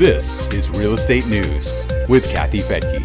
This is Real Estate News with Kathy Fettke.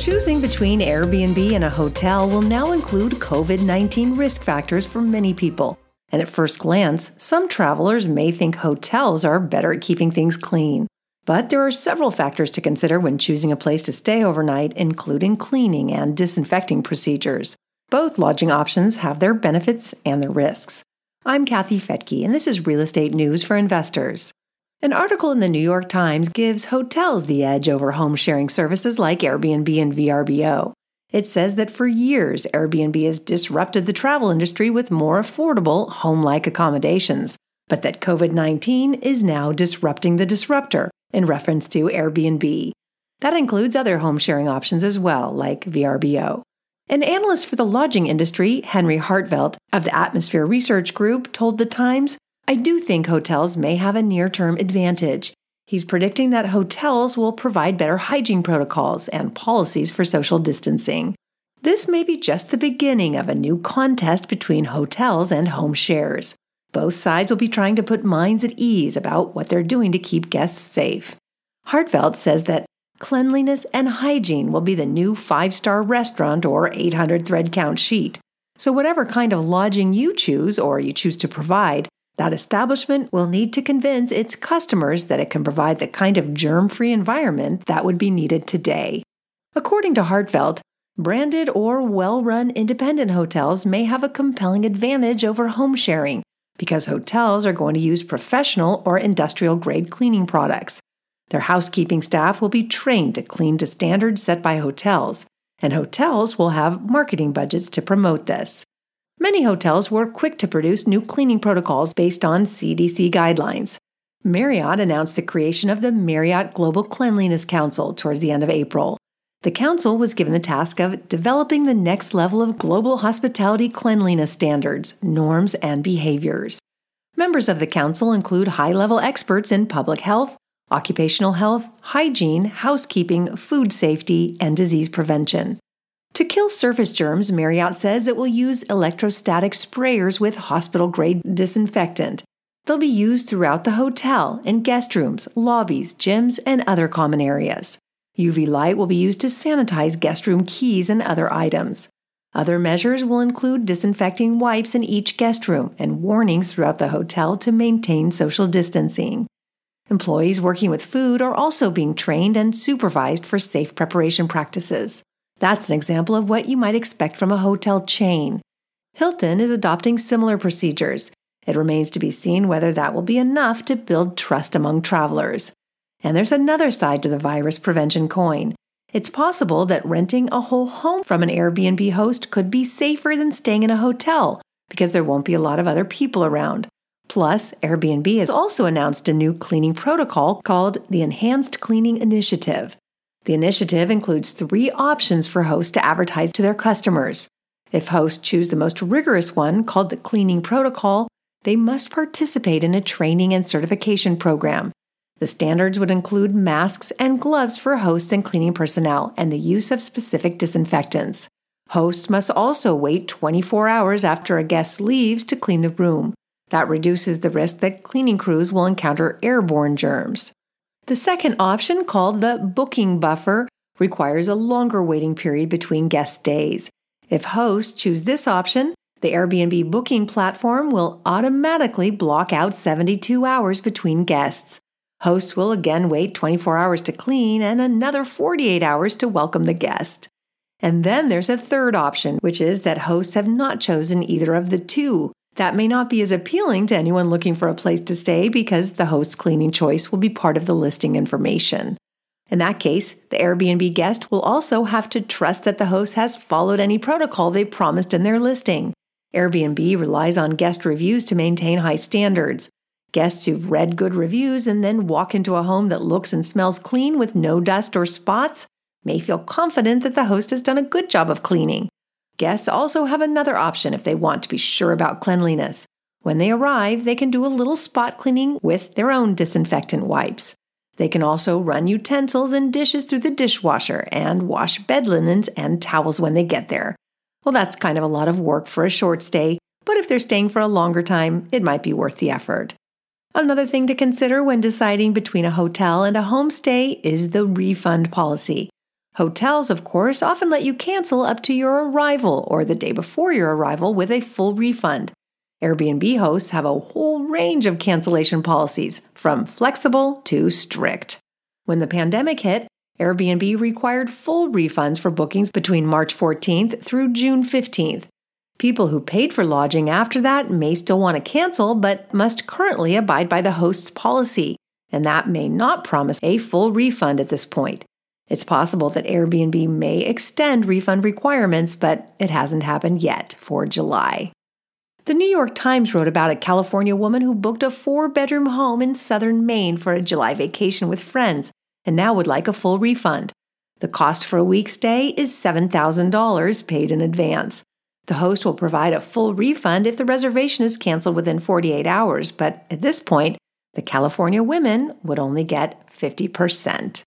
Choosing between Airbnb and a hotel will now include COVID 19 risk factors for many people. And at first glance, some travelers may think hotels are better at keeping things clean. But there are several factors to consider when choosing a place to stay overnight, including cleaning and disinfecting procedures. Both lodging options have their benefits and their risks. I'm Kathy Fettke, and this is Real Estate News for Investors. An article in the New York Times gives hotels the edge over home sharing services like Airbnb and VRBO. It says that for years, Airbnb has disrupted the travel industry with more affordable, home like accommodations, but that COVID 19 is now disrupting the disruptor, in reference to Airbnb. That includes other home sharing options as well, like VRBO. An analyst for the lodging industry, Henry Harteveldt of the Atmosphere Research Group, told The Times I do think hotels may have a near term advantage. He's predicting that hotels will provide better hygiene protocols and policies for social distancing. This may be just the beginning of a new contest between hotels and home shares. Both sides will be trying to put minds at ease about what they're doing to keep guests safe. Harteveldt says that cleanliness and hygiene will be the new five star restaurant or 800 thread count sheet. So, whatever kind of lodging you choose or you choose to provide, that establishment will need to convince its customers that it can provide the kind of germ free environment that would be needed today. According to Harteveldt, branded or well run independent hotels may have a compelling advantage over home sharing because hotels are going to use professional or industrial grade cleaning products. Their housekeeping staff will be trained to clean to standards set by hotels, and hotels will have marketing budgets to promote this. Many hotels were quick to produce new cleaning protocols based on CDC guidelines. Marriott announced the creation of the Marriott Global Cleanliness Council towards the end of April. The council was given the task of developing the next level of global hospitality cleanliness standards, norms, and behaviors. Members of the council include high level experts in public health, occupational health, hygiene, housekeeping, food safety, and disease prevention. To kill surface germs, Marriott says it will use electrostatic sprayers with hospital grade disinfectant. They'll be used throughout the hotel, in guest rooms, lobbies, gyms, and other common areas. UV light will be used to sanitize guest room keys and other items. Other measures will include disinfecting wipes in each guest room and warnings throughout the hotel to maintain social distancing. Employees working with food are also being trained and supervised for safe preparation practices. That's an example of what you might expect from a hotel chain. Hilton is adopting similar procedures. It remains to be seen whether that will be enough to build trust among travelers. And there's another side to the virus prevention coin. It's possible that renting a whole home from an Airbnb host could be safer than staying in a hotel because there won't be a lot of other people around. Plus, Airbnb has also announced a new cleaning protocol called the Enhanced Cleaning Initiative. The initiative includes three options for hosts to advertise to their customers. If hosts choose the most rigorous one, called the Cleaning Protocol, they must participate in a training and certification program. The standards would include masks and gloves for hosts and cleaning personnel and the use of specific disinfectants. Hosts must also wait 24 hours after a guest leaves to clean the room. That reduces the risk that cleaning crews will encounter airborne germs. The second option, called the booking buffer, requires a longer waiting period between guest days. If hosts choose this option, the Airbnb booking platform will automatically block out 72 hours between guests. Hosts will again wait 24 hours to clean and another 48 hours to welcome the guest. And then there's a third option, which is that hosts have not chosen either of the two. That may not be as appealing to anyone looking for a place to stay because the host's cleaning choice will be part of the listing information. In that case, the Airbnb guest will also have to trust that the host has followed any protocol they promised in their listing. Airbnb relies on guest reviews to maintain high standards. Guests who've read good reviews and then walk into a home that looks and smells clean with no dust or spots may feel confident that the host has done a good job of cleaning. Guests also have another option if they want to be sure about cleanliness. When they arrive, they can do a little spot cleaning with their own disinfectant wipes. They can also run utensils and dishes through the dishwasher and wash bed linens and towels when they get there. Well, that's kind of a lot of work for a short stay, but if they're staying for a longer time, it might be worth the effort. Another thing to consider when deciding between a hotel and a homestay is the refund policy. Hotels, of course, often let you cancel up to your arrival or the day before your arrival with a full refund. Airbnb hosts have a whole range of cancellation policies, from flexible to strict. When the pandemic hit, Airbnb required full refunds for bookings between March 14th through June 15th. People who paid for lodging after that may still want to cancel, but must currently abide by the host's policy, and that may not promise a full refund at this point. It's possible that Airbnb may extend refund requirements, but it hasn't happened yet for July. The New York Times wrote about a California woman who booked a four bedroom home in southern Maine for a July vacation with friends and now would like a full refund. The cost for a week's stay is $7,000 paid in advance. The host will provide a full refund if the reservation is canceled within 48 hours, but at this point, the California women would only get 50%.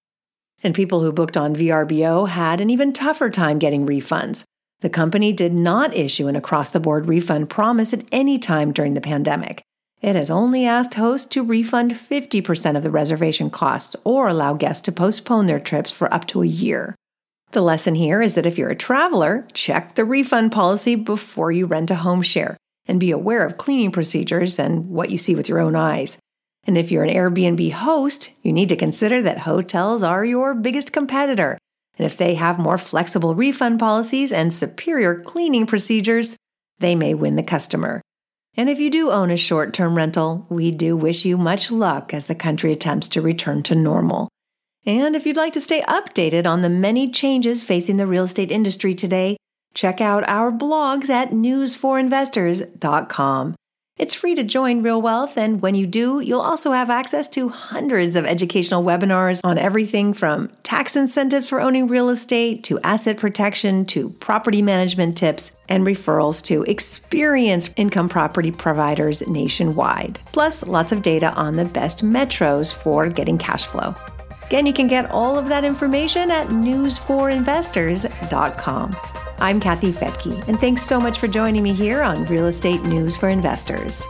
And people who booked on VRBO had an even tougher time getting refunds. The company did not issue an across the board refund promise at any time during the pandemic. It has only asked hosts to refund 50% of the reservation costs or allow guests to postpone their trips for up to a year. The lesson here is that if you're a traveler, check the refund policy before you rent a home share and be aware of cleaning procedures and what you see with your own eyes. And if you're an Airbnb host, you need to consider that hotels are your biggest competitor. And if they have more flexible refund policies and superior cleaning procedures, they may win the customer. And if you do own a short term rental, we do wish you much luck as the country attempts to return to normal. And if you'd like to stay updated on the many changes facing the real estate industry today, check out our blogs at newsforinvestors.com. It's free to join Real Wealth, and when you do, you'll also have access to hundreds of educational webinars on everything from tax incentives for owning real estate to asset protection to property management tips and referrals to experienced income property providers nationwide. Plus, lots of data on the best metros for getting cash flow. Again, you can get all of that information at newsforinvestors.com. I'm Kathy Fettke, and thanks so much for joining me here on Real Estate News for Investors.